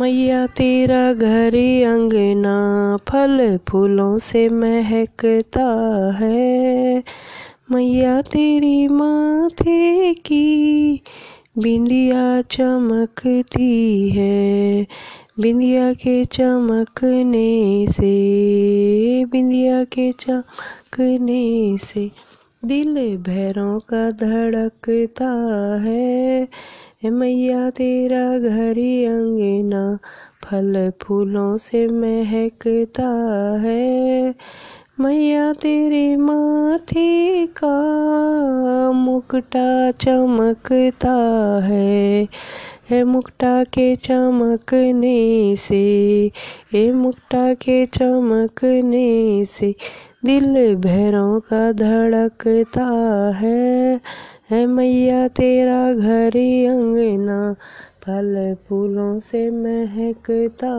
मैया तेरा घर अंगना फल फूलों से महकता है। मैया तेरी माथे की बिंदिया चमकती है। बिंदिया के चमकने से, बिंदिया के चमकने से दिल भैरों का धड़कता है। मैया तेरा घर अंगना, फल फूलों से महकता है। मैया तेरे माथे का मुकटा चमकता है है मुक्ता के चमकने से, हे मुक्ता के चमकने से दिल भैरों का धड़कता है। है मैया तेरा घर अंगना, फल फूलों से महकता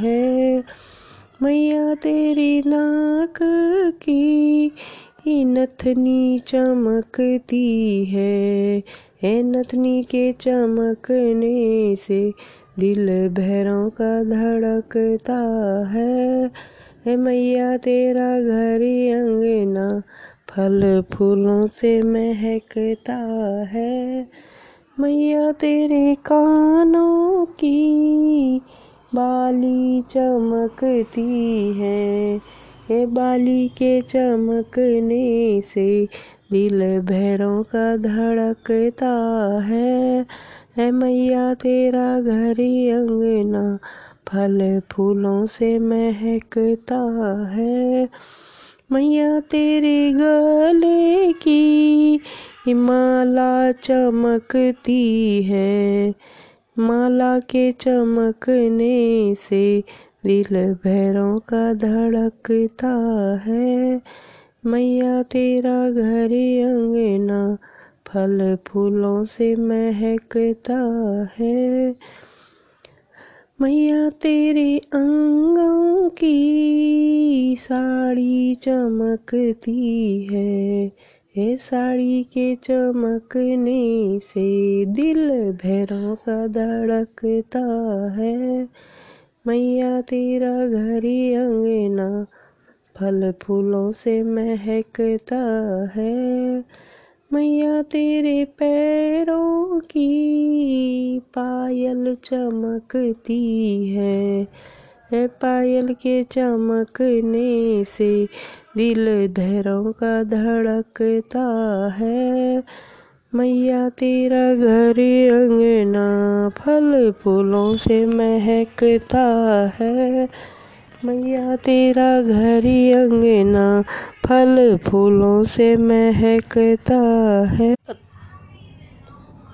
है। मैया तेरी नाक की नथनी चमकती है है नथनी के चमकने से दिल भैरों का धड़कता है। मैया तेरा घर अंगना फल फूलों से महकता है। मैया तेरे कानों की बाली चमकती है। ये बाली के चमकने से दिल भैरों का धड़कता है। है मैया तेरा घर अंगना फल फूलों से महकता है। मैया तेरे गले की माला चमकती है। माला के चमकने से दिल भैरों का धड़कता है। मैया तेरा घर अंगना फल फूलों से महकता है। मैया तेरे अंगों की साड़ी चमकती है, ये साड़ी के चमकने से दिल भैरों का धड़कता है। मैया तेरा घर अंगना फल फूलों से महकता है। मैया तेरे पैरों की पायल चमकती है है पायल के चमकने से। दिल भैरों का धड़कता है। मैया तेरा घर अंगना फल फूलों से महकता है। मैया तेरा घर अंगना फल फूलों से महकता है।